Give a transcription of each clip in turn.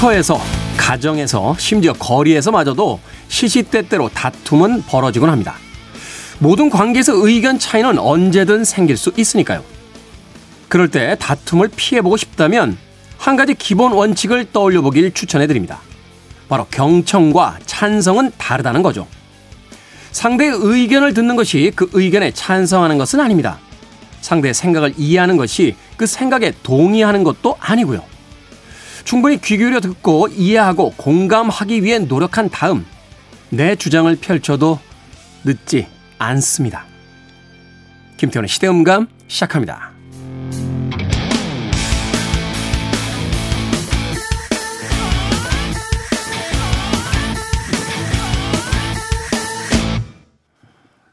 일터에서 가정에서 심지어 거리에서마저도 시시때때로 다툼은 벌어지곤 합니다. 모든 관계에서 의견 차이는 언제든 생길 수 있으니까요. 그럴 때 다툼을 피해보고 싶다면 한 가지 기본 원칙을 떠올려 보길 추천해 드립니다. 바로 경청과 찬성은 다르다는 거죠. 상대의 의견을 듣는 것이 그 의견에 찬성하는 것은 아닙니다. 상대의 생각을 이해하는 것이 그 생각에 동의하는 것도 아니고요. 충분히 귀 기울여 듣고 이해하고 공감하기 위해 노력한 다음 내 주장을 펼쳐도 늦지 않습니다. 김태훈의 시대음감 시작합니다.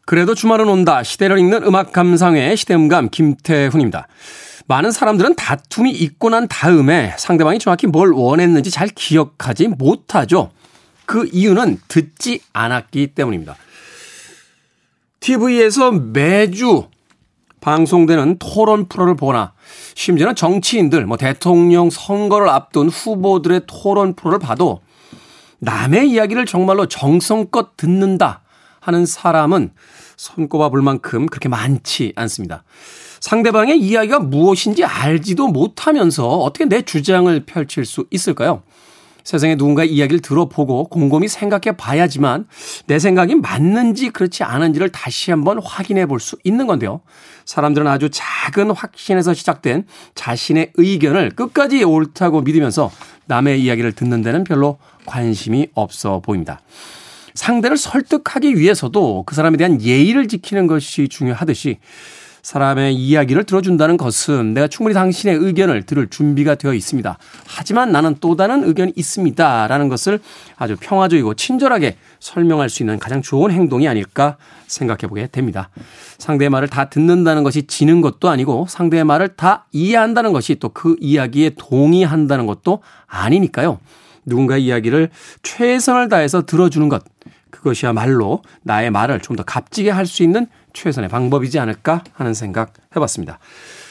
그래도 주말은 온다. 시대를 읽는 음악 감상회 시대음감 김태훈입니다. 많은 사람들은 다툼이 있고 난 다음에 상대방이 정확히 뭘 원했는지 잘 기억하지 못하죠. 그 이유는 듣지 않았기 때문입니다. TV에서 매주 방송되는 토론 프로를 보거나 심지어는 정치인들, 뭐 대통령 선거를 앞둔 후보들의 토론 프로를 봐도 남의 이야기를 정말로 정성껏 듣는다 하는 사람은 손꼽아 볼 만큼 그렇게 많지 않습니다. 상대방의 이야기가 무엇인지 알지도 못하면서 어떻게 내 주장을 펼칠 수 있을까요? 세상에 누군가의 이야기를 들어보고 곰곰이 생각해 봐야지만 내 생각이 맞는지 그렇지 않은지를 다시 한번 확인해 볼 수 있는 건데요. 사람들은 아주 작은 확신에서 시작된 자신의 의견을 끝까지 옳다고 믿으면서 남의 이야기를 듣는 데는 별로 관심이 없어 보입니다. 상대를 설득하기 위해서도 그 사람에 대한 예의를 지키는 것이 중요하듯이 사람의 이야기를 들어준다는 것은 내가 충분히 당신의 의견을 들을 준비가 되어 있습니다. 하지만 나는 또 다른 의견이 있습니다. 라는 것을 아주 평화적이고 친절하게 설명할 수 있는 가장 좋은 행동이 아닐까 생각해 보게 됩니다. 상대의 말을 다 듣는다는 것이 지는 것도 아니고 상대의 말을 다 이해한다는 것이 또 그 이야기에 동의한다는 것도 아니니까요. 누군가의 이야기를 최선을 다해서 들어주는 것. 그것이야말로 나의 말을 좀 더 값지게 할 수 있는 최선의 방법이지 않을까 하는 생각 해봤습니다.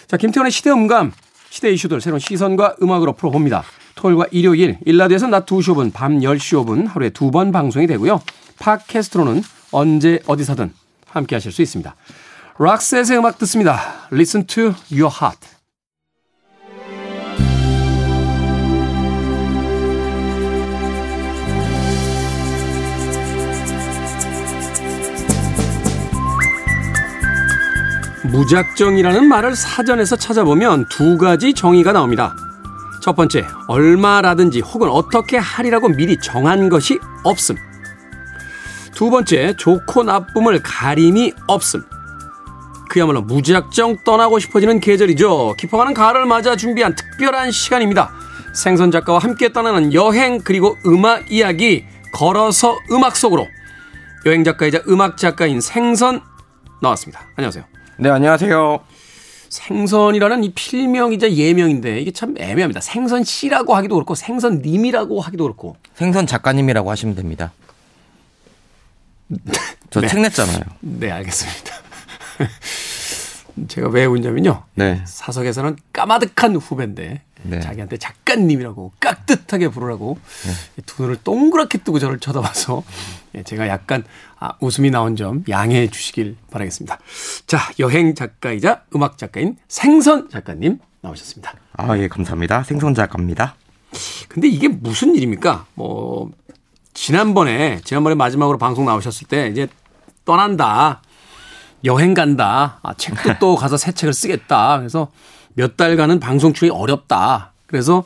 자, 김태훈의 시대음감, 시대 이슈들 새로운 시선과 음악으로 풀어봅니다. 토요일과 일요일, 1라디오에서 낮 2시 5분, 밤 10시 5분 하루에 두 번 방송이 되고요. 팟캐스트로는 언제 어디서든 함께 하실 수 있습니다. 락셋의 음악 듣습니다. Listen to your heart. 무작정이라는 말을 사전에서 찾아보면 두 가지 정의가 나옵니다. 첫 번째, 얼마라든지 혹은 어떻게 하리라고 미리 정한 것이 없음. 두 번째, 좋고 나쁨을 가림이 없음. 그야말로 무작정 떠나고 싶어지는 계절이죠. 깊어가는 가을을 맞아 준비한 특별한 시간입니다. 생선 작가와 함께 떠나는 여행 그리고 음악 이야기 걸어서 음악 속으로 여행 작가이자 음악 작가인 생선 나왔습니다. 안녕하세요. 네, 안녕하세요. 생선이라는 이 필명이자 예명인데 이게 참 애매합니다. 생선 씨라고 하기도 그렇고 생선 님이라고 하기도 그렇고. 생선 작가님이라고 하시면 됩니다. 저책 네. 냈잖아요. 네, 알겠습니다. 제가 왜 웃냐면요. 네. 사석에서는 까마득한 후배인데 네. 자기한테 작가님이라고 깍듯하게 부르라고 네. 두 눈을 동그랗게 뜨고 저를 쳐다봐서 예, 제가 약간 아, 웃음이 나온 점 양해해 주시길 바라겠습니다. 자, 여행 작가이자 음악 작가인 생선 작가님 나오셨습니다. 아, 예, 감사합니다. 생선 작가입니다. 근데 이게 무슨 일입니까? 뭐, 지난번에, 지난번에 마지막으로 방송 나오셨을 때 이제 떠난다. 여행 간다. 아, 책도 또 가서 새 책을 쓰겠다. 그래서 몇 달간은 방송 출이 어렵다. 그래서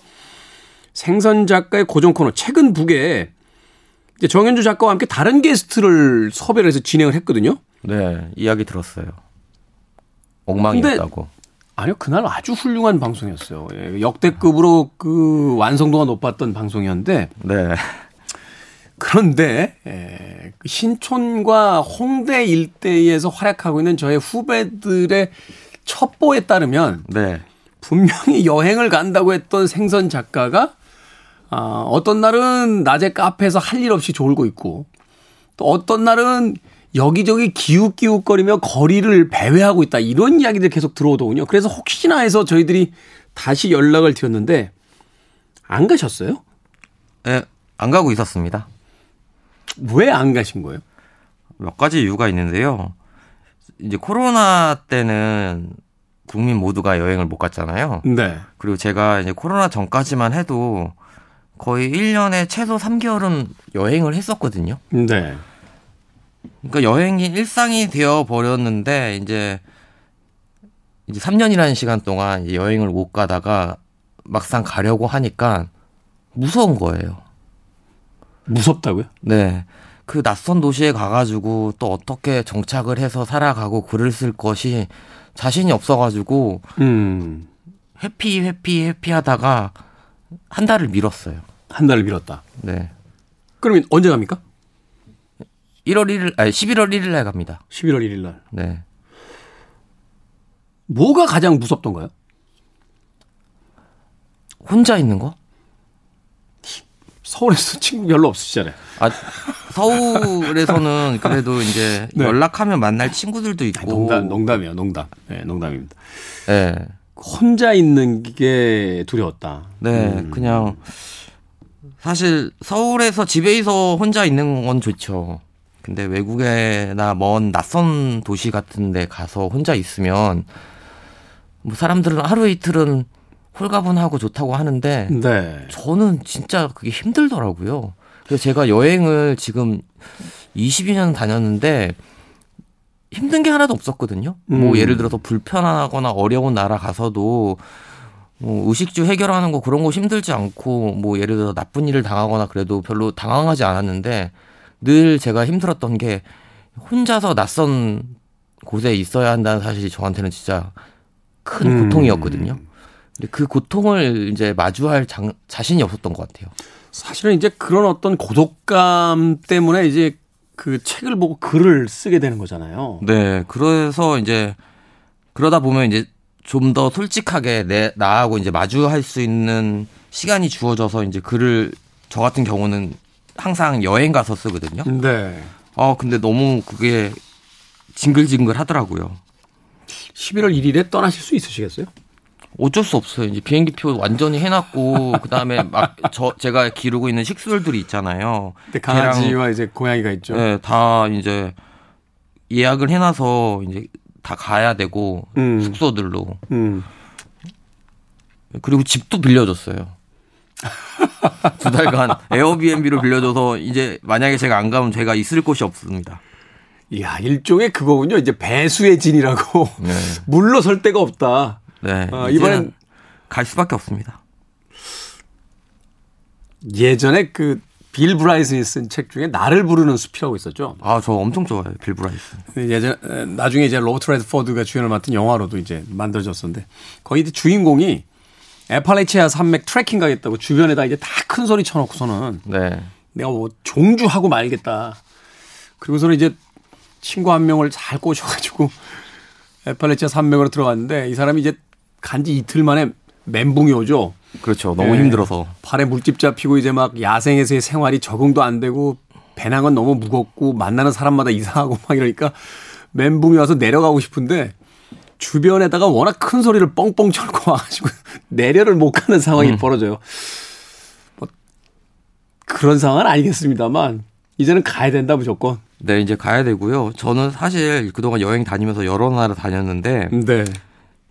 생선 작가의 고정 코너 책은 북에 이제 정현주 작가와 함께 다른 게스트를 섭외를 해서 진행을 했거든요. 네, 이야기 들었어요. 엉망이었다고. 아니요, 그날 아주 훌륭한 방송이었어요. 예, 역대급으로 그 완성도가 높았던 방송이었는데. 네. 그런데 예, 그 신촌과 홍대 일대에서 활약하고 있는 저의 후배들의 첩보에 따르면 네. 분명히 여행을 간다고 했던 생선 작가가 아, 어떤 날은 낮에 카페에서 할 일 없이 졸고 있고 또 어떤 날은 여기저기 기웃기웃거리며 거리를 배회하고 있다. 이런 이야기들 계속 들어오더군요. 그래서 혹시나 해서 저희들이 다시 연락을 드렸는데 안 가셨어요? 예, 안 가고 있었습니다. 왜 안 가신 거예요? 몇 가지 이유가 있는데요. 이제 코로나 때는 국민 모두가 여행을 못 갔잖아요. 네. 그리고 제가 이제 코로나 전까지만 해도 거의 1년에 최소 3개월은 여행을 했었거든요. 네. 그러니까 여행이 일상이 되어 버렸는데 이제 이제 3년이라는 시간 동안 여행을 못 가다가 막상 가려고 하니까 무서운 거예요. 무섭다고요? 네. 그 낯선 도시에 가가지고 또 어떻게 정착을 해서 살아가고 글을 쓸 것이 자신이 없어가지고 음. 회피 회피 회피 하다가 한 달을 미뤘어요. 한 달을 미뤘다. 네. 그러면 언제 갑니까? 1월 1일, 아니 11월 1일 날 갑니다. 11월 1일 날. 네. 뭐가 가장 무섭던가요? 혼자 있는 거? 서울에서 친구 별로 없으시잖아요. 아, 서울에서는 그래도 이제 네. 연락하면 만날 친구들도 있고. 농담, 농담이에요, 농담. 네, 농담입니다. 네. 혼자 있는 게 두려웠다. 네, 음. 그냥 사실 서울에서 집에서 혼자 있는 건 좋죠. 근데 외국에나 먼 낯선 도시 같은 데 가서 혼자 있으면 뭐 사람들은 하루 이틀은 홀가분하고 좋다고 하는데 네. 저는 진짜 그게 힘들더라고요. 그래서 제가 여행을 지금 22년 다녔는데 힘든 게 하나도 없었거든요. 뭐 음. 예를 들어서 불편하거나 어려운 나라 가서도 뭐 의식주 해결하는 거 그런 거 힘들지 않고 뭐 예를 들어 나쁜 일을 당하거나 그래도 별로 당황하지 않았는데 늘 제가 힘들었던 게 혼자서 낯선 곳에 있어야 한다는 사실이 저한테는 진짜 큰 음. 고통이었거든요. 근데 그 고통을 이제 마주할 장- 자신이 없었던 것 같아요. 사실은 이제 그런 어떤 고독감 때문에 이제 그 책을 보고 글을 쓰게 되는 거잖아요. 네, 그래서 이제 그러다 보면 이제 좀 더 솔직하게 내 나하고 이제 마주할 수 있는 시간이 주어져서 이제 글을 저 같은 경우는 항상 여행 가서 쓰거든요. 네. 아 근데 너무 그게 징글징글 하더라고요. 11월 1일에 떠나실 수 있으시겠어요? 어쩔 수 없어요. 이제 비행기표 완전히 해놨고 그다음에 막 저 제가 기르고 있는 식물들이 있잖아요. 강아지와 이제 고양이가 있죠. 네, 다 이제 예약을 해놔서 이제 다 가야 되고 음. 숙소들로 음. 그리고 집도 빌려줬어요. 두 달간 Airbnb로 빌려줘서 이제 만약에 제가 안 가면 제가 있을 곳이 없습니다. 이야, 일종의 그거군요. 이제 배수의 진이라고. 네. 물러설 데가 없다. 네. 아, 이제는 이번엔 갈 수밖에 없습니다. 예전에 그 빌 브라이슨이 쓴 책 중에 나를 부르는 숲이라고 있었죠. 아, 저 엄청 좋아해요. 빌 브라이슨. 예전 에, 나중에 이제 로버트 레드포드가 주연을 맡은 영화로도 이제 만들어졌었는데 거기 이제 주인공이 에팔레치아 산맥 트레킹 가겠다고 주변에다 이제 다 큰 소리 쳐놓고서는 네. 내가 뭐 종주하고 말겠다. 그리고서는 이제 친구 한 명을 잘 꼬셔가지고 에팔레치아 산맥으로 들어갔는데 이 사람이 이제 간지 이틀 만에 멘붕이 오죠. 그렇죠. 너무 네. 힘들어서. 팔에 물집 잡히고 이제 막 야생에서의 생활이 적응도 안 되고 배낭은 너무 무겁고 만나는 사람마다 이상하고 막 이러니까 멘붕이 와서 내려가고 싶은데 주변에다가 워낙 큰 소리를 뻥뻥 쳐놓고 와가지고 내려를 못 가는 상황이 벌어져요. 뭐 그런 상황은 아니겠습니다만 이제는 가야 된다 무조건. 네, 이제 가야 되고요. 저는 사실 그동안 여행 다니면서 여러 나라 다녔는데 네.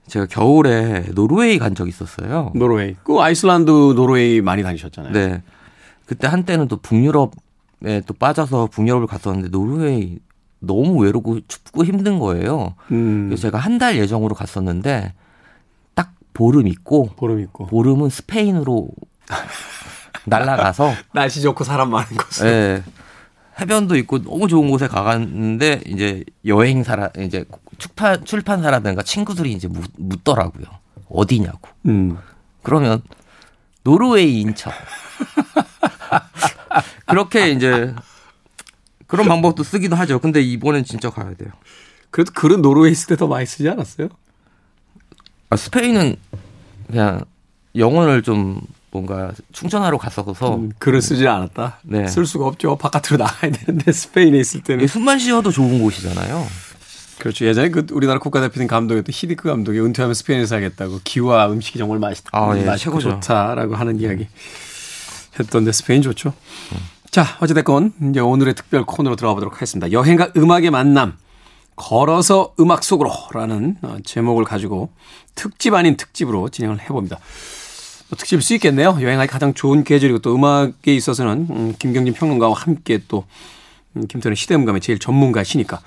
제가 겨울에 노르웨이 간 적이 있었어요. 노르웨이. 그 아이슬란드 노르웨이 많이 다니셨잖아요. 네. 그때 한때는 또 북유럽에 또 빠져서 북유럽을 갔었는데 노르웨이 너무 외롭고 춥고 힘든 거예요. 음. 그래서 제가 한 달 예정으로 갔었는데 딱 보름 있고 보름 있고. 보름은 스페인으로 날아가서 날씨 좋고 사람 많은 곳. 예. 해변도 있고 너무 좋은 곳에 가갔는데 이제 여행사라 이제 출판 출판사라든가 친구들이 이제 묻, 묻더라고요. 어디냐고. 음. 그러면 노르웨이인 척. 그렇게 이제 그런 방법도 쓰기도 하죠. 근데 이번엔 진짜 가야 돼요. 그래도 글은 노르웨이 있을 때 더 많이 쓰지 않았어요? 아, 스페인은 그냥 영혼을 좀 뭔가 충전하러 갔어서 음, 글을 쓰지 않았다. 네. 쓸 수가 없죠. 바깥으로 나가야 되는데 스페인에 있을 때는 숨만 쉬어도 좋은 곳이잖아요. 그렇죠. 예전에 그 우리나라 국가대표팀 감독이었던 히디크 감독이 은퇴하면 스페인에서 하겠다고 기와 음식이 정말 맛있다. 아, 예, 맛있고. 좋다라고 하는 이야기 했던데 스페인 좋죠. 자, 어찌됐건 이제 오늘의 특별 코너로 들어가 보도록 하겠습니다. 여행과 음악의 만남. 걸어서 음악 속으로라는 어, 제목을 가지고 특집 아닌 특집으로 진행을 해봅니다. 뭐 특집일 수 있겠네요. 여행하기 가장 좋은 계절이고 또 음악에 있어서는 음, 김경진 평론가와 함께 또 음, 김태훈의 시대음감의 제일 전문가시니까.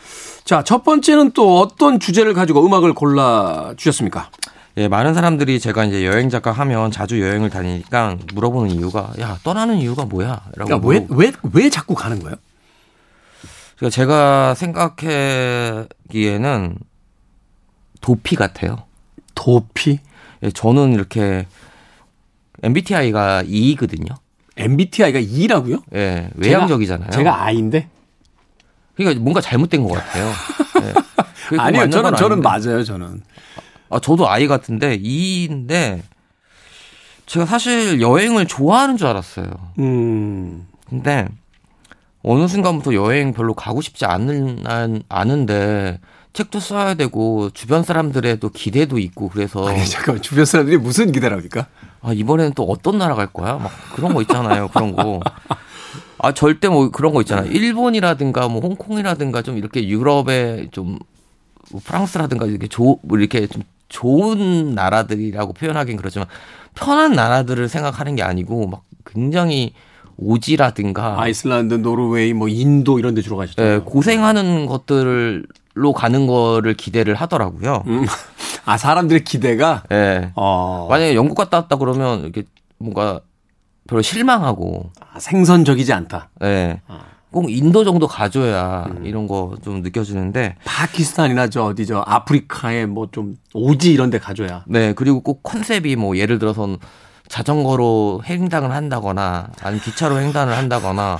자, 첫 번째는 또 어떤 주제를 가지고 음악을 골라 주셨습니까? 예, 많은 사람들이 제가 이제 여행 작가 하면 자주 여행을 다니니까 물어보는 이유가 야 떠나는 이유가 뭐야? 라고 그러니까 왜, 왜, 왜 자꾸 가는 거예요? 그러니까 제가 생각하기에는 도피 같아요. 도피? 예, 저는 이렇게 MBTI가 E거든요. MBTI가 E라고요? 예, 외향적이잖아요. 제가 I인데? 그러니까 뭔가 잘못된 것 같아요. 꼭 아니요, 저는, 건 저는. 맞아요, 저는. 아, 저도 I 같은데 E인데 제가 사실 여행을 좋아하는 줄 알았어요. 음, 근데 어느 순간부터 여행 별로 가고 싶지 안- 않은데 책도 써야 되고 주변 사람들의 또 기대도 있고 그래서 아니, 잠깐만. 주변 사람들이 무슨 기대를 합니까? 아 이번에는 또 어떤 나라 갈 거야? 막 그런 거 있잖아요. 그런 거. 아 절대 뭐 그런 거 있잖아요. 일본이라든가 뭐 홍콩이라든가 좀 이렇게 유럽의 좀뭐 프랑스라든가 이렇게 조, 뭐 이렇게 좀 좋은 나라들이라고 표현하긴 그렇지만 편한 나라들을 생각하는 게 아니고 막 굉장히 오지라든가 아이슬란드, 노르웨이, 뭐 인도 이런 데 주로 예, 가셨죠. 고생하는 것들 로 가는 거를 기대를 하더라고요. 음. 아, 사람들의 기대가 예. 어, 만약에 영국 갔다 왔다 그러면 이렇게 뭔가 별로 실망하고 아, 생선적이지 않다. 예. 아. 꼭 인도 정도 가줘야 음. 이런 거 좀 느껴지는데 파키스탄이나 저 어디 저 아프리카에 뭐 좀 오지 이런 데 가줘야. 네 그리고 꼭 컨셉이 뭐 예를 들어서 자전거로 횡단을 한다거나 아니면 기차로 횡단을 한다거나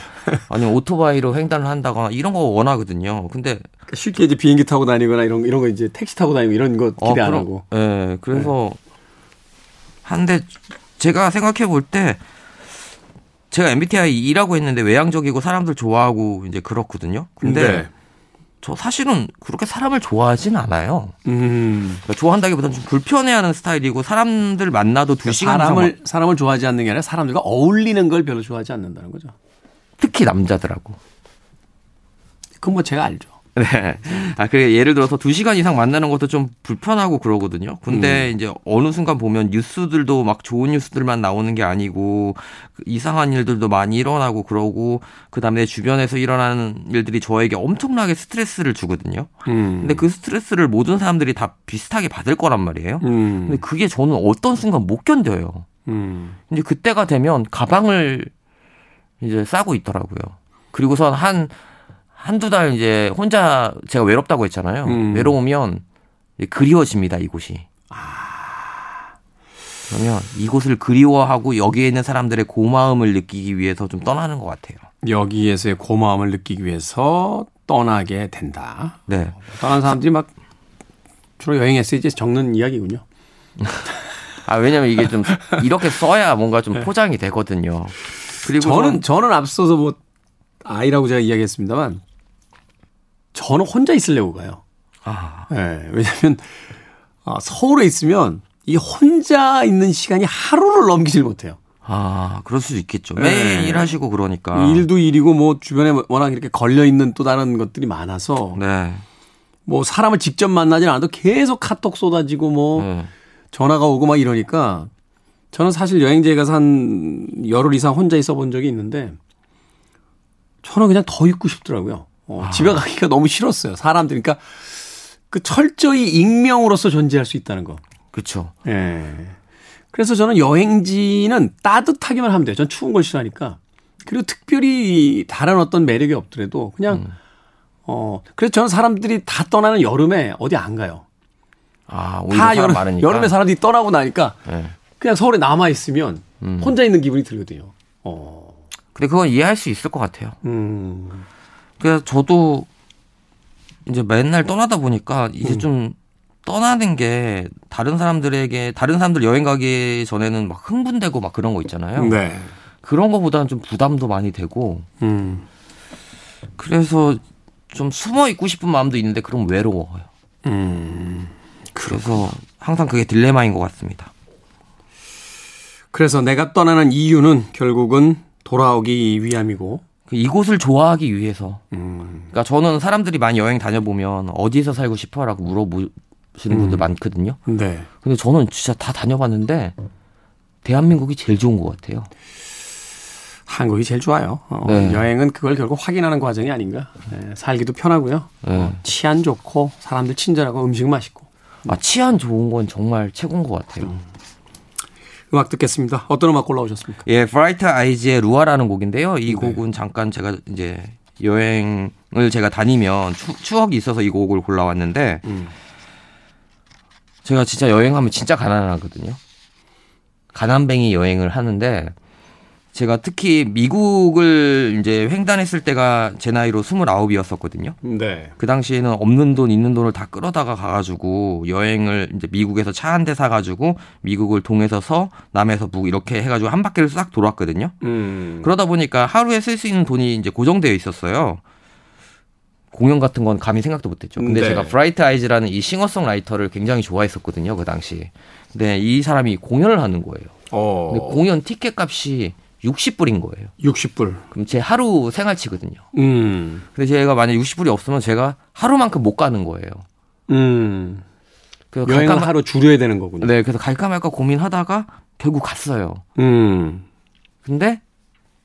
아니면 오토바이로 횡단을 한다거나 이런 거 원하거든요. 근데 그러니까 쉽게 이제 비행기 타고 다니거나 이런 이런 거 이제 택시 타고 다니고 이런 거 기대 어, 안 하고. 예, 그래서 한데 제가 생각해 볼 때 제가 MBTI E라고 했는데 외향적이고 사람들 좋아하고 이제 그렇거든요. 근데 네. 저 사실은 그렇게 사람을 좋아하진 않아요. 음. 그러니까 좋아한다기보다는 좀 불편해하는 스타일이고 사람들 만나도 두 시간 그러니까 사람을 이상 사람을 좋아하지 않는 게 아니라 사람들과 어울리는 걸 별로 좋아하지 않는다는 거죠. 특히 남자들하고. 그건 뭐 제가 알죠. 네. 아, 그래 예를 들어서 두 시간 이상 만나는 것도 좀 불편하고 그러거든요. 근데 음. 이제 어느 순간 보면 뉴스들도 막 좋은 뉴스들만 나오는 게 아니고 그 이상한 일들도 많이 일어나고 그러고 그다음에 내 주변에서 일어나는 일들이 저에게 엄청나게 스트레스를 주거든요. 음. 근데 그 스트레스를 모든 사람들이 다 비슷하게 받을 거란 말이에요. 음. 근데 그게 저는 어떤 순간 못 견뎌요. 음. 이제 그때가 되면 가방을 이제 싸고 있더라고요. 그리고선 한, 한두 달 이제 혼자 제가 외롭다고 했잖아요. 음. 외로우면 그리워집니다, 이곳이. 그러면 이곳을 그리워하고 여기에 있는 사람들의 고마움을 느끼기 위해서 좀 떠나는 것 같아요. 여기에서의 고마움을 느끼기 위해서 떠나게 된다. 네. 떠난 사람들이 막 주로 여행 에세이에 적는 이야기군요. 아, 왜냐면 이게 좀 이렇게 써야 뭔가 좀 포장이 되거든요. 그리고 네. 저는 저는 앞서서 뭐 아이라고 제가 이야기했습니다만 저는 혼자 있으려고 가요. 아, 예, 왜냐하면 아, 서울에 있으면 이 혼자 있는 시간이 하루를 넘기질 못해요. 아, 그럴 수도 있겠죠. 매일 네. 일하시고 그러니까. 일도 일이고 뭐 주변에 워낙 이렇게 걸려 있는 또 다른 것들이 많아서 네. 뭐 사람을 직접 만나진 않아도 계속 카톡 쏟아지고 뭐 네. 전화가 오고 막 이러니까 저는 사실 여행지에 가서 한 열흘 이상 혼자 있어 본 적이 있는데 저는 그냥 더 있고 싶더라고요. 어, 집에 가기가 너무 싫었어요. 사람들 그러니까 그 철저히 익명으로서 존재할 수 있다는 거. 그쵸. 예. 그래서 저는 여행지는 따뜻하기만 하면 돼요. 전 추운 걸 싫어하니까. 그리고 특별히 다른 어떤 매력이 없더라도 그냥 어 그래서 저는 사람들이 다 떠나는 여름에 어디 안 가요. 아, 다 여름 많으니까. 여름에 사람들이 떠나고 나니까 네. 그냥 서울에 남아 있으면 음. 혼자 있는 기분이 들거든요. 어. 근데 그건 이해할 수 있을 것 같아요. 음. 그래서 저도 이제 맨날 떠나다 보니까 음. 이제 좀 떠나는 게 다른 사람들에게 다른 사람들 여행 가기 전에는 막 흥분되고 막 그런 거 있잖아요. 네. 그런 거보다는 좀 부담도 많이 되고 음. 그래서 좀 숨어 있고 싶은 마음도 있는데 그럼 외로워요. 음. 그래서 항상 그게 딜레마인 것 같습니다. 그래서 내가 떠나는 이유는 결국은 돌아오기 위함이고. 그 이곳을 좋아하기 위해서. 음. 그러니까 저는 사람들이 많이 여행 다녀보면 어디서 살고 싶어라고 물어보시는 분들 음. 많거든요. 네. 근데 저는 진짜 다 다녀봤는데 대한민국이 제일 좋은 것 같아요. 한국이 제일 좋아요. 어, 네. 여행은 그걸 결국 확인하는 과정이 아닌가. 네, 살기도 편하고요. 네. 어, 치안 좋고 사람들 친절하고 음식 맛있고. 아 치안 좋은 건 정말 최고인 것 같아요. 음 악 듣겠습니다. 어떤 음악 골라오셨습니까? 예, Bright Eyes의 Lua라는 곡인데요. 이 네. 곡은 잠깐 제가 이제 여행을 제가 다니면 추, 억이 있어서 이 곡을 골라왔는데 음. 제가 진짜 여행하면 진짜 가난하거든요. 가난뱅이 여행을 하는데 제가 특히 미국을 이제 횡단했을 때가 제 나이로 29이었었거든요. 네. 그 당시에는 없는 돈 있는 돈을 다 끌어다가 가가지고 여행을 이제 미국에서 차 한 대 사가지고 미국을 동에서 서 남에서 북 이렇게 해가지고 한 바퀴를 싹 돌았거든요. 음. 그러다 보니까 하루에 쓸 수 있는 돈이 이제 고정되어 있었어요. 공연 같은 건 감히 생각도 못했죠. 근데 네. 제가 브라이트 아이즈라는 이 싱어송라이터를 굉장히 좋아했었거든요. 그 당시. 근데 이 사람이 공연을 하는 거예요. 어. 근데 공연 티켓 값이 60불인 거예요. 60불. 그럼 제 하루 생활치거든요. 음. 근데 제가 만약 60불이 없으면 제가 하루만큼 못 가는 거예요. 음. 그래서 여행을 갈까 말- 하루 줄여야 되는 거군요. 네, 그래서 갈까 말까 고민하다가 결국 갔어요. 음. 근데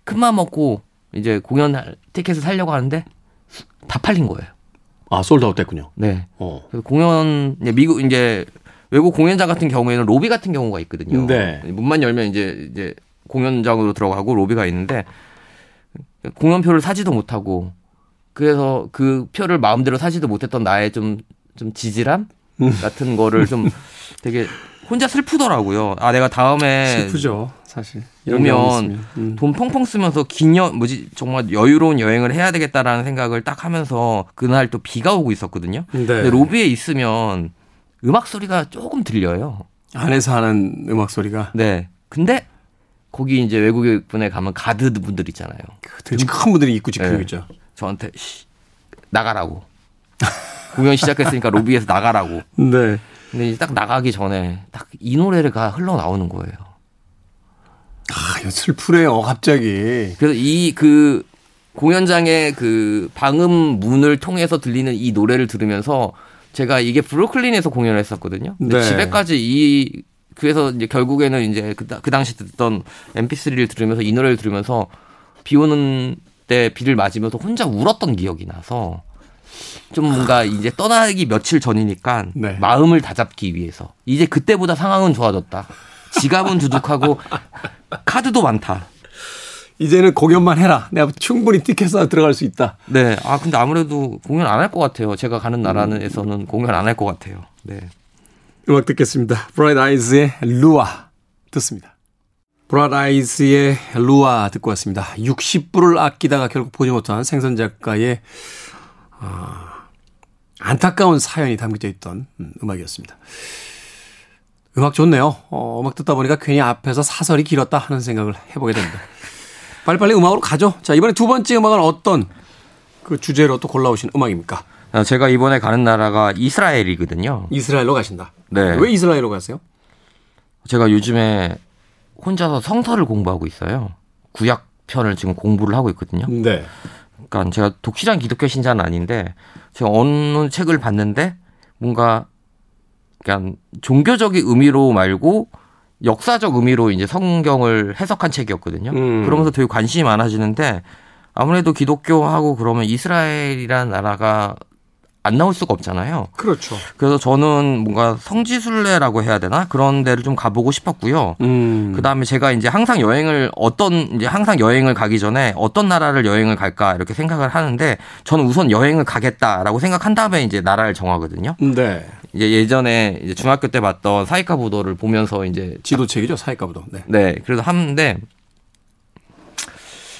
큰맘 먹고 이제 공연 티켓을 살려고 하는데 다 팔린 거예요. 아, 솔드아웃 됐군요. 네. 어. 그래서 공연 이제 미국 이제 외국 공연장 같은 경우에는 로비 같은 경우가 있거든요. 네. 문만 열면 이제 이제 공연장으로 들어가고 로비가 있는데 공연표를 사지도 못하고 그래서 그 표를 마음대로 사지도 못했던 나의 좀 좀 지질함 음. 같은 거를 좀 되게 혼자 슬프더라고요. 아 내가 다음에 슬프죠, 사실. 오면. 음. 돈 펑펑 쓰면서 기념 뭐지 정말 여유로운 여행을 해야 되겠다라는 생각을 딱 하면서 그날 또 비가 오고 있었거든요. 네. 근데 로비에 있으면 음악 소리가 조금 들려요. 안에서 하는 음악 소리가 네. 근데 거기 이제 외국인 분에 가면 가드 분들 있잖아요. 그 되게 큰 분들이 입고 지키고 네. 있죠. 저한테 씨, 나가라고. 공연 시작했으니까 로비에서 나가라고. 네. 근데 이제 딱 나가기 전에 딱 이 노래가 흘러 나오는 거예요. 아, 슬프네요, 갑자기. 그래서 이 그 공연장의 그 방음 문을 통해서 들리는 이 노래를 들으면서 제가 이게 브루클린에서 공연을 했었거든요. 근데 네. 집에까지 이 그래서 이제 결국에는 이제 그, 다- 그 당시 듣던 MP3를 들으면서 이 노래를 들으면서 비 오는 때 비를 맞으면서 혼자 울었던 기억이 나서 좀 뭔가 이제 떠나기 며칠 전이니까 네. 마음을 다잡기 위해서 이제 그때보다 상황은 좋아졌다. 지갑은 두둑하고 카드도 많다. 이제는 공연만 해라. 내가 충분히 티켓 사 들어갈 수 있다. 네. 아, 근데 아무래도 공연 안 할 것 같아요. 제가 가는 나라에서는 공연 안 할 것 같아요. 네. 음악 듣겠습니다. 브라이트 아이즈의 루아 듣습니다. 브라이트 아이즈의 루아 듣고 왔습니다. 60불을 아끼다가 결국 보지 못한 생선 작가의 아, 안타까운 사연이 담겨져 있던 음, 음악이었습니다. 음악 좋네요. 어, 음악 듣다 보니까 괜히 앞에서 사설이 길었다 하는 생각을 해보게 됩니다. 빨리빨리 음악으로 가죠. 자, 이번에 두 번째 음악은 어떤 그 주제로 또 골라오신 음악입니까? 아, 제가 이번에 가는 나라가 이스라엘이거든요. 이스라엘로 가신다. 네. 왜 이스라엘로 가세요? 제가 요즘에 혼자서 성서를 공부하고 있어요. 구약 편을 지금 공부를 하고 있거든요. 네. 그러니까 제가 독실한 기독교 신자는 아닌데 제가 어느 책을 봤는데 뭔가 그냥 종교적인 의미로 말고 역사적 의미로 이제 성경을 해석한 책이었거든요. 음. 그러면서 되게 관심이 많아지는데 아무래도 기독교하고 그러면 이스라엘이라는 나라가 안 나올 수가 없잖아요. 그렇죠. 그래서 저는 뭔가 성지순례라고 해야 되나 그런 데를 좀 가보고 싶었고요. 음. 그 다음에 제가 이제 항상 여행을 어떤 이제 항상 여행을 가기 전에 어떤 나라를 여행을 갈까 이렇게 생각을 하는데 저는 우선 여행을 가겠다라고 생각한 다음에 이제 나라를 정하거든요. 네. 이제 예전에 이제 중학교 때 봤던 사이카 보도를 보면서 이제 지도책이죠. 사이가부도. 네. 네 그래서 하는데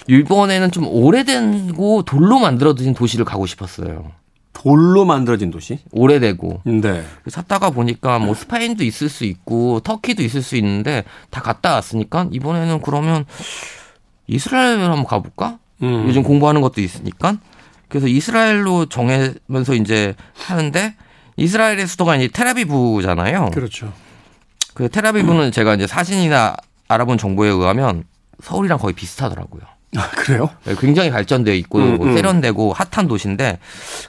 일본에는 좀 오래되고 돌로 만들어진 도시를 가고 싶었어요. 돌로 만들어진 도시. 오래되고 네. 찾다가 보니까 뭐 스페인도 있을 수 있고 터키도 있을 수 있는데 다 갔다 왔으니까 이번에는 그러면 이스라엘 한번 가볼까? 음. 요즘 공부하는 것도 있으니까 그래서 이스라엘로 정하면서 이제 하는데 이스라엘의 수도가 이제 테라비브잖아요. 그렇죠. 그 테라비브는 제가 이제 사진이나 알아본 정보에 의하면 서울이랑 거의 비슷하더라고요. 아, 그래요? 네, 굉장히 발전돼 있고 음, 음. 세련되고 핫한 도시인데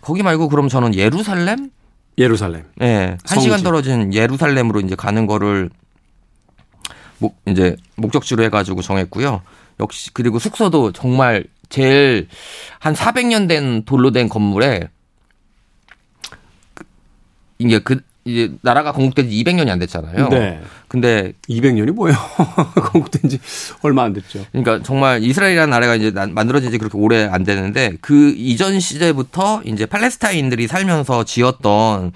거기 말고 그럼 저는 예루살렘? 예루살렘. 네, 한. 시간 떨어진 예루살렘으로 이제 가는 거를 목 이제 목적지로 해가지고 정했고요. 역시 그리고 숙소도 정말 제일 한 400년 된 돌로 된 건물에 그- 이게 그 이제 나라가 건국된 지 200년이 안 됐잖아요. 네. 근데 200년이 뭐예요? 건국된 지 얼마 안 됐죠. 그러니까 정말 이스라엘이라는 나라가 이제 난- 만들어진 지 그렇게 오래 안 되는데 그 이전 시대부터 이제 팔레스타인들이 살면서 지었던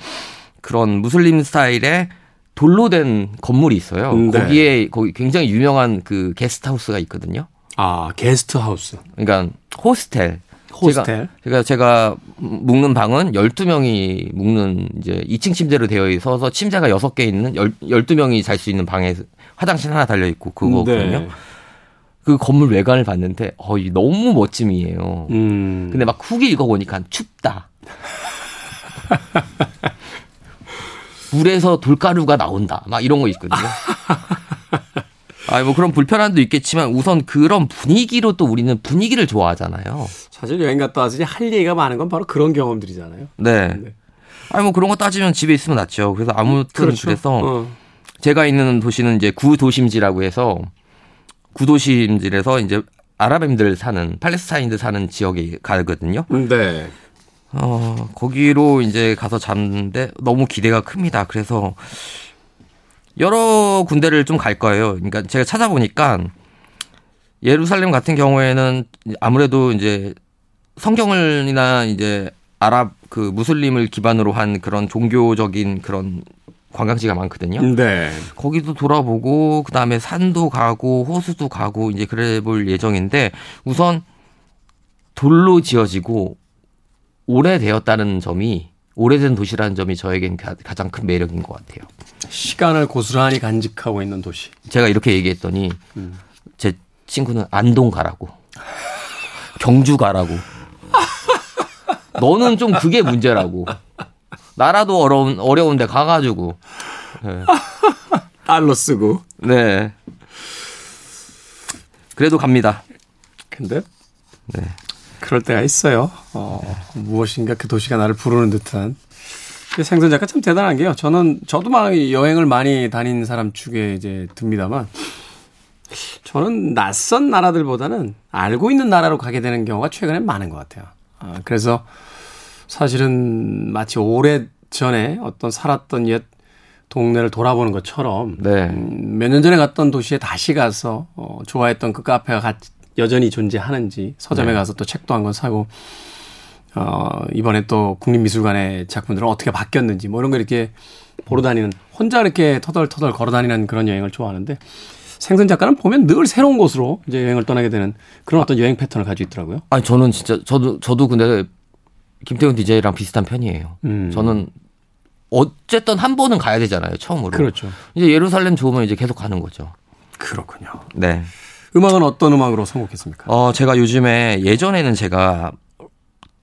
그런 무슬림 스타일의 돌로 된 건물이 있어요. 음, 네. 거기에 거기 굉장히 유명한 그 게스트하우스가 있거든요. 아, 게스트 하우스. 그러니까 호스텔. 호스텔. 제가, 제가 제가 묵는 방은 12명이 묵는 이제 2층 침대로 되어 있어서 침대가 6개 있는 10, 12명이 잘 수 있는 방에 화장실 하나 달려 있고 그거거든요. 네. 그 건물 외관을 봤는데 어, 이 너무 멋짐이에요. 음. 근데 막 후기 읽어 보니까 춥다. 물에서 돌가루가 나온다. 막 이런 거 있거든요. 아, 뭐 그런 불편함도 있겠지만 우선 그런 분위기로 또 우리는 분위기를 좋아하잖아요. 사실 여행 갔다 와서 이제 할 얘기가 많은 건 바로 그런 경험들이잖아요. 네. 네. 아니 뭐 그런 거 따지면 집에 있으면 낫죠. 그래서 아무튼 그렇죠. 그래서 어. 제가 있는 도시는 이제 구도심지라고 해서 구도심지에서 이제 아랍인들 사는 팔레스타인들 사는 지역에 가거든요. 네. 어, 거기로 이제 가서 잡는데 너무 기대가 큽니다. 그래서 여러 군데를 좀 갈 거예요. 그러니까 제가 찾아보니까 예루살렘 같은 경우에는 아무래도 이제 성경을이나 이제 아랍 그 무슬림을 기반으로 한 그런 종교적인 그런 관광지가 많거든요. 네. 거기도 돌아보고 그다음에 산도 가고 호수도 가고 이제 그래 볼 예정인데 우선 돌로 지어지고 오래되었다는 점이 오래된 도시라는 점이 저에겐 가- 가장 큰 매력인 것 같아요. 시간을 고스란히 간직하고 있는 도시. 제가 이렇게 얘기했더니 음. 제 친구는 안동 가라고 경주 가라고 너는 좀 그게 문제라고 나라도 어려운 어려운데 가가지고 네. 달러 쓰고. 네 그래도 갑니다. 근데 네. 그럴 때가 있어요. 어, 무엇인가 그 도시가 나를 부르는 듯한. 생선 작가 참 대단한 게요. 저는 저도 막 여행을 많이 다닌 사람 축에 이제 듭니다만 저는 낯선 나라들보다는 알고 있는 나라로 가게 되는 경우가 최근에 많은 것 같아요. 아, 그래서 사실은 마치 오래 전에 어떤 살았던 옛 동네를 돌아보는 것처럼 네. 음, 몇년 전에 갔던 도시에 다시 가서 어, 좋아했던 그 카페가 가- 여전히 존재하는지 서점에 네. 가서 또 책도 한 권 사고 어, 이번에 또 국립미술관의 작품들은 어떻게 바뀌었는지 뭐 이런 거 이렇게 보러 다니는 혼자 이렇게 터덜터덜 걸어 다니는 그런 여행을 좋아하는데 생선 작가는 보면 늘 새로운 곳으로 이제 여행을 떠나게 되는 그런 어떤 여행 패턴을 가지고 있더라고요. 아니 저는 진짜 저도 저도 근데 김태훈 DJ랑 비슷한 편이에요. 음. 저는 어쨌든 한 번은 가야 되잖아요. 처음으로. 그렇죠. 이제 예루살렘 좋으면 이제 계속 가는 거죠. 그렇군요. 네. 음악은 어떤 음악으로 선곡했습니까? 어 제가 요즘에 예전에는 제가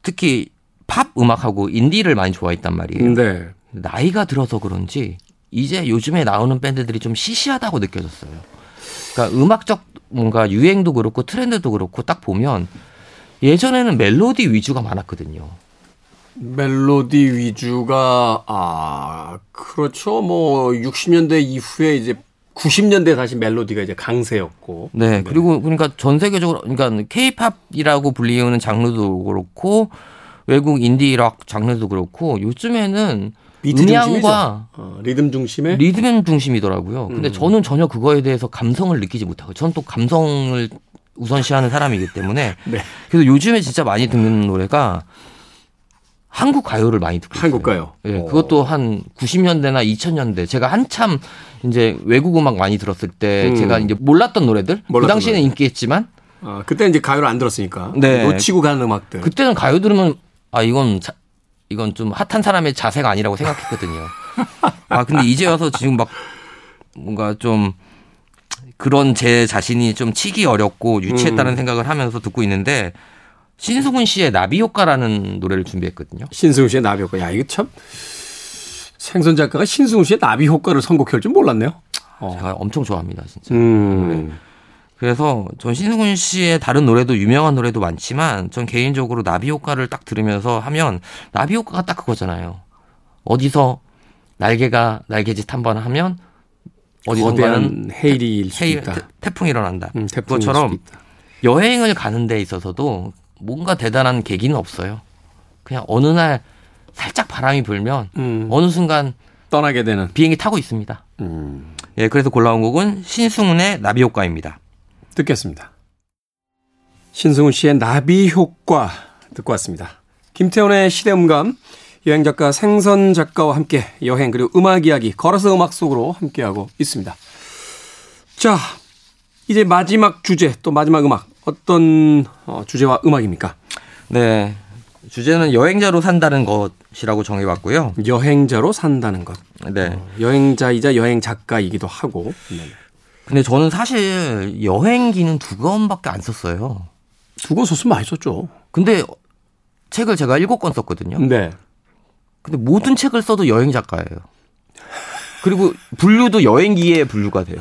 특히 팝 음악하고 인디를 많이 좋아했단 말이에요. 네. 나이가 들어서 그런지 이제 요즘에 나오는 밴드들이 좀 시시하다고 느껴졌어요. 그러니까 음악적 뭔가 유행도 그렇고 트렌드도 그렇고 딱 보면 예전에는 멜로디 위주가 많았거든요. 멜로디 위주가 아 그렇죠 뭐 60년대 이후에 이제 90년대 다시 멜로디가 이제 강세였고 네, 그리고 그러니까 전 세계적으로 그러니까 케이팝이라고 불리우는 장르도 그렇고 외국 인디 락 장르도 그렇고 요즘에는 비트 중심이죠. 음향과 어, 리듬 중심의 리듬 중심이더라고요. 근데 음. 저는 전혀 그거에 대해서 감성을 느끼지 못하고 저는 또 감성을 우선시하는 사람이기 때문에 네. 그래서 요즘에 진짜 많이 듣는 노래가 한국 가요를 많이 듣고. 한국 가요. 예, 어. 그것도 한 90년대나 2000년대 제가 한참 이제 외국 음악 많이 들었을 때 음. 제가 이제 몰랐던 노래들 그 몰랐던 당시에는 노래들. 인기했지만 아, 그때 이제 가요를 안 들었으니까 네. 놓치고 가는 음악들. 그때는 가요 들으면 아 이건 자- 이건 좀 핫한 사람의 자세가 아니라고 생각했거든요. 아 근데 이제 와서 지금 막 뭔가 좀 그런 제 자신이 좀 치기 어렵고 유치했다는 생각을 하면서 듣고 있는데 신승훈 씨의 나비 효과라는 노래를 준비했거든요. 신승훈 씨의 나비 효과. 야, 이거 참 생선 작가가 신승훈 씨의 나비 효과를 선곡할 줄 몰랐네요. 어. 제가 엄청 좋아합니다, 진짜. 음. 네. 그래서 전 신승훈 씨의 다른 노래도 유명한 노래도 많지만 전 개인적으로 나비 효과를 딱 들으면서 하면 나비 효과가 딱 그거잖아요. 어디서 날개가 날개짓 한 번 하면 어디선가는 헤일이 헤일, 태, 풍이 일어난다. 음, 그것처럼 여행을 가는 데 있어서도 뭔가 대단한 계기는 없어요. 그냥 어느 날 살짝 바람이 불면 음. 어느 순간 떠나게 되는 비행기 타고 있습니다. 음. 예, 그래서 골라온 곡은 신승훈의 나비 효과입니다. 듣겠습니다. 신승훈 씨의 나비 효과 듣고 왔습니다. 김태훈의 시대음감 여행 작가 생선 작가와 함께 여행 그리고 음악 이야기 걸어서 음악 속으로 함께하고 있습니다. 자, 이제 마지막 주제 또 마지막 음악 어떤 어, 주제와 음악입니까? 네. 주제는 여행자로 산다는 것이라고 정해봤고요. 여행자로 산다는 것. 네. 어, 여행자이자 여행 작가이기도 하고. 네. 근데 저는 사실 여행기는 두 권밖에 안 썼어요. 두 권 썼으면 많이 썼죠. 근데 책을 제가 일곱 권 썼거든요. 네. 근데 모든 책을 써도 여행 작가예요. 그리고 분류도 여행기에 분류가 돼요.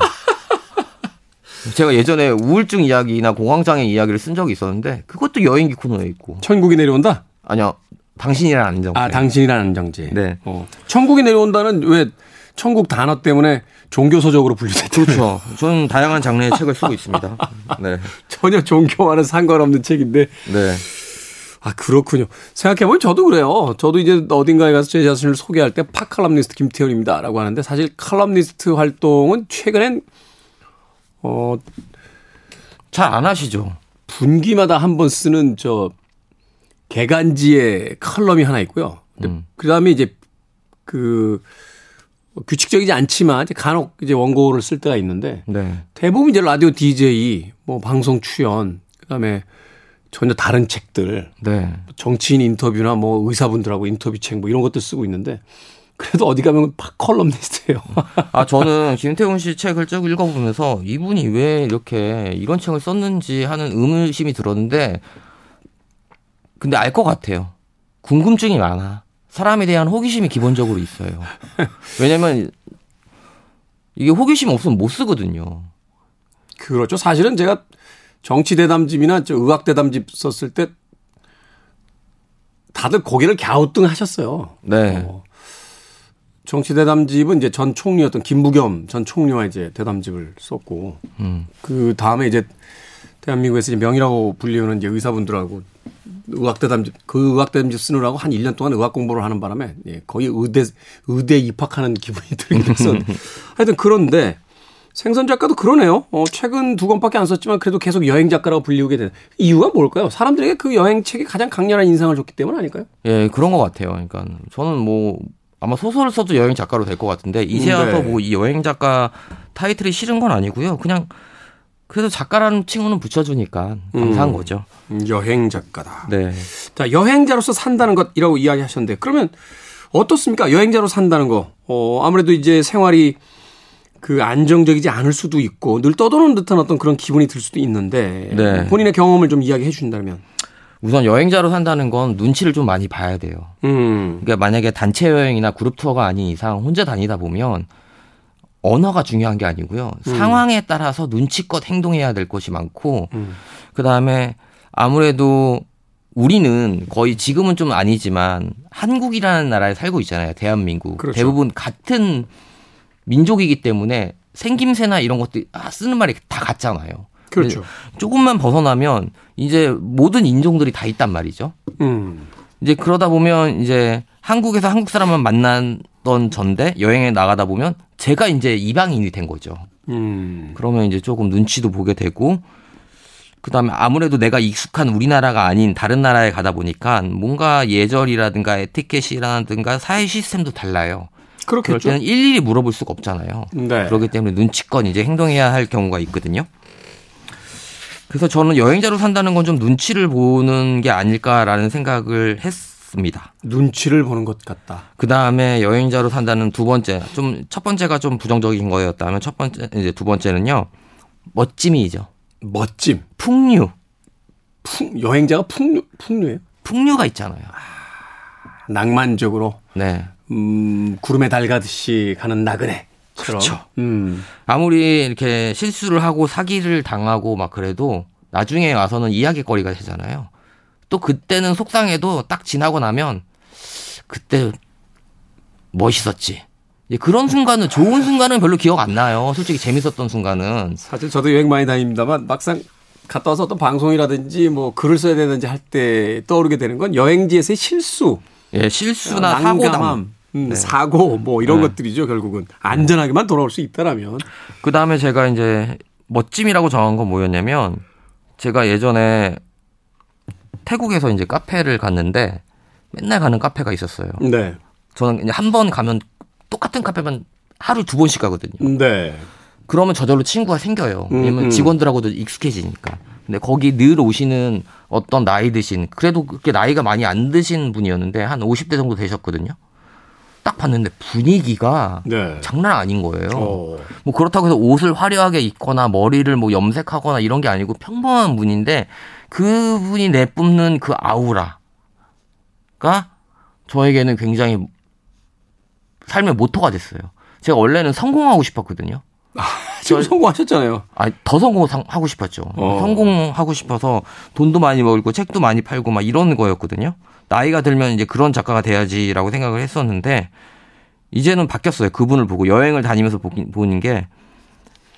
제가 예전에 우울증 이야기나 공황장애 이야기를 쓴 적이 있었는데 그것도 여행기 코너에 있고. 천국이 내려온다? 아니요. 당신이란 안정제. 아, 당신이란 안정제. 네. 어. 천국이 내려온다는 왜 천국 단어 때문에 종교서적으로 분류됐죠. 그렇죠. 저는 다양한 장르의 책을 쓰고 있습니다. 네. 전혀 종교와는 상관없는 책인데. 네. 아, 그렇군요. 생각해보면 저도 그래요. 저도 이제 어딘가에 가서 제 자신을 소개할 때 팟칼럼니스트 김태현입니다. 라고 하는데 사실 칼럼니스트 활동은 최근엔, 어, 잘 안 하시죠. 분기마다 한 번 쓰는 저 개간지의 칼럼이 하나 있고요. 음. 그 다음에 이제 그 규칙적이지 않지만 이제 간혹 이제 원고를 쓸 때가 있는데 네. 대부분 이제 라디오 DJ, 뭐 방송 출연, 그다음에 전혀 다른 책들, 네. 정치인 인터뷰나 뭐 의사분들하고 인터뷰 책 뭐 이런 것들 쓰고 있는데 그래도 어디 가면 팍 컬럼니스트예요. 아 저는 김태훈 씨 책을 쭉 읽어보면서 이분이 왜 이렇게 이런 책을 썼는지 하는 의문심이 들었는데 근데 알 것 같아요. 궁금증이 많아. 사람에 대한 호기심이 기본적으로 있어요. 왜냐면 이게 호기심 없으면 못 쓰거든요. 그렇죠. 사실은 제가 정치 대담집이나 저 의학 대담집 썼을 때 다들 고개를 갸우뚱 하셨어요. 네. 어, 정치 대담집은 이제 전 총리였던 김부겸 전 총리와 이제 대담집을 썼고, 음. 그 다음에 이제 대한민국에서 이제 명이라고 불리우는 이제 의사분들하고 의학대담집 그 의학대담집 쓰느라고 한 1년 동안 의학 공부를 하는 바람에 예, 거의 의대 의대 입학하는 기분이 들긴 했었. 하여튼 그런데 생선 작가도 그러네요. 어, 최근 두 권밖에 안 썼지만 그래도 계속 여행 작가라고 불리우게 되는 이유가 뭘까요? 사람들에게 그 여행 책이 가장 강렬한 인상을 줬기 때문 아닐까요? 예, 그런 것 같아요. 그러니까 저는 뭐 아마 소설을 써도 여행 작가로 될 것 같은데 이제 와서 네. 뭐이 여행 작가 타이틀이 싫은 건 아니고요. 그냥 그래도 작가라는 칭호는 붙여주니까 감사한 음, 거죠. 여행 작가다. 네. 자, 여행자로서 산다는 것이라고 이야기하셨는데 그러면 어떻습니까? 여행자로 산다는 거. 어, 아무래도 이제 생활이 그 안정적이지 않을 수도 있고 늘 떠도는 듯한 어떤 그런 기분이 들 수도 있는데 네. 본인의 경험을 좀 이야기해 주신다면 우선 여행자로 산다는 건 눈치를 좀 많이 봐야 돼요. 음. 그러니까 만약에 단체 여행이나 그룹 투어가 아닌 이상 혼자 다니다 보면 언어가 중요한 게 아니고요. 음. 상황에 따라서 눈치껏 행동해야 될 것이 많고, 음. 그 다음에 아무래도 우리는 거의 지금은 좀 아니지만 한국이라는 나라에 살고 있잖아요. 대한민국. 그렇죠. 대부분 같은 민족이기 때문에 생김새나 이런 것들 아, 쓰는 말이 다 같잖아요. 그렇죠. 조금만 벗어나면 이제 모든 인종들이 다 있단 말이죠. 음. 이제 그러다 보면 이제 한국에서 한국 사람만 만났던 전데 여행에 나가다 보면 제가 이제 이방인이 된 거죠. 음. 그러면 이제 조금 눈치도 보게 되고 그다음에 아무래도 내가 익숙한 우리나라가 아닌 다른 나라에 가다 보니까 뭔가 예절이라든가 에티켓이라든가 사회 시스템도 달라요. 그렇겠죠. 그럴 때는 일일이 물어볼 수가 없잖아요. 네. 그렇기 때문에 눈치껏 이제 행동해야 할 경우가 있거든요. 그래서 저는 여행자로 산다는 건 좀 눈치를 보는 게 아닐까라는 생각을 했습니다. 눈치를 보는 것 같다. 그 다음에 여행자로 산다는 두 번째, 좀 첫 번째가 좀 부정적인 거였다면 첫 번째, 이제 두 번째는요, 멋짐이죠. 멋짐. 풍류. 풍, 여행자가 풍류, 풍류예요? 풍류가 있잖아요. 낭만적으로. 네. 음, 구름에 달 가듯이 가는 나그네. 그렇죠. 음. 아무리 이렇게 실수를 하고 사기를 당하고 막 그래도 나중에 와서는 이야기거리가 되잖아요. 또 그때는 속상해도 딱 지나고 나면 그때 멋있었지. 그런 순간은 좋은 순간은 별로 기억 안 나요. 솔직히 재밌었던 순간은. 사실 저도 여행 많이 다닙니다만 막상 갔다 와서 어떤 방송이라든지 뭐 글을 써야 되는지 할 때 떠오르게 되는 건 여행지에서의 실수. 예, 실수나 아, 사고담. 음, 네. 사고 뭐 이런 네. 것들이죠 결국은 안전하게만 돌아올 수 있다라면 그 다음에 제가 이제 멋짐이라고 정한 건 뭐였냐면 제가 예전에 태국에서 이제 카페를 갔는데 맨날 가는 카페가 있었어요. 네, 저는 이제 한번 가면 똑같은 카페만 하루 두 번씩 가거든요. 네, 그러면 저절로 친구가 생겨요. 음, 왜냐면 음. 직원들하고도 익숙해지니까. 근데 거기 늘 오시는 어떤 나이 드신 그래도 그렇게 나이가 많이 안 드신 분이었는데 한 50대 정도 되셨거든요. 딱 봤는데 분위기가 네. 장난 아닌 거예요. 어, 뭐 그렇다고 해서 옷을 화려하게 입거나 머리를 뭐 염색하거나 이런 게 아니고 평범한 분인데 그분이 내뿜는 그 아우라가 저에게는 굉장히 삶의 모토가 됐어요. 제가 원래는 성공하고 싶었거든요. 지금 성공하셨잖아요. 아, 더 성공하고 싶었죠. 어. 성공하고 싶어서 돈도 많이 벌고 책도 많이 팔고 막 이런 거였거든요. 나이가 들면 이제 그런 작가가 돼야지라고 생각을 했었는데 이제는 바뀌었어요. 그분을 보고 여행을 다니면서 보는 게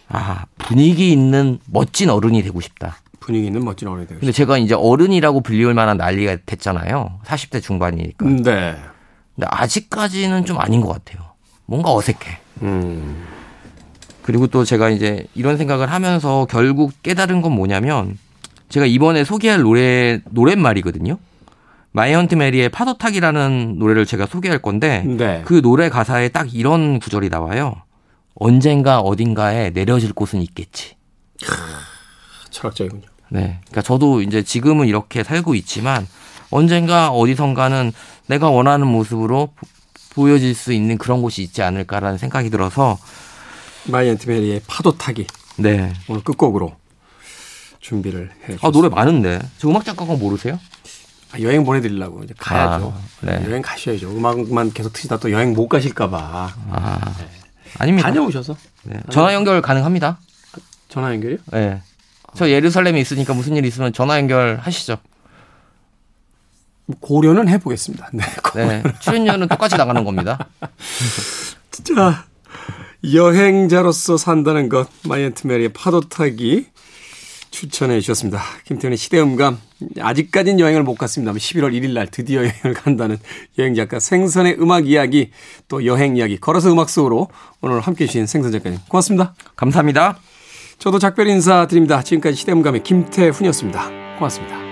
아, 분위기 있는 멋진 어른이 되고 싶다. 분위기 있는 멋진 어른이 되고 근데 제가 이제 어른이라고 불리울 만한 나이가 됐잖아요. 40대 중반이니까. 싶- 네. 근데 아직까지는 좀 아닌 것 같아요. 뭔가 어색해. 음, 그리고 또 제가 이제 이런 생각을 하면서 결국 깨달은 건 뭐냐면 제가 이번에 소개할 노래 노랫말이거든요. My Aunt Mary의 파도 타기라는 노래를 제가 소개할 건데 네. 그 노래 가사에 딱 이런 구절이 나와요. 언젠가 어딘가에 내려질 곳은 있겠지. 철학적이군요. 네. 그러니까 저도 이제 지금은 이렇게 살고 있지만 언젠가 어디선가는 내가 원하는 모습으로 보- 보여질 수 있는 그런 곳이 있지 않을까라는 생각이 들어서 My Aunt Mary의 파도 타기 네. 오늘 끝곡으로 준비를 해. 아, 노래 많은데. 저 음악 작가가 모르세요? 아, 여행 보내드리려고 이제 가야죠. 아, 네. 여행 가셔야죠. 음악만 계속 트시다 또 여행 못 가실까봐 아. 아닙니다. 다녀오셔서 네. 전화 연결 가능합니다. 전화 연결이요? 네. 저 예루살렘에 있으니까 무슨 일 있으면 전화 연결 하시죠. 뭐 고려는 해보겠습니다. 네. 네. 출연료는 똑같이 나가는 겁니다. 자, 여행자로서 산다는 것, My Aunt Mary의 파도 타기 추천해 주셨습니다. 김태훈의 시대음감. 아직까진 여행을 못 갔습니다만 11월 1일 날 드디어 여행을 간다는 여행 작가 생선의 음악 이야기, 또 여행 이야기, 걸어서 음악 속으로 오늘 함께 해주신 생선 작가님. 고맙습니다. 감사합니다. 저도 작별 인사 드립니다. 지금까지 시대음감의 김태훈이었습니다. 고맙습니다.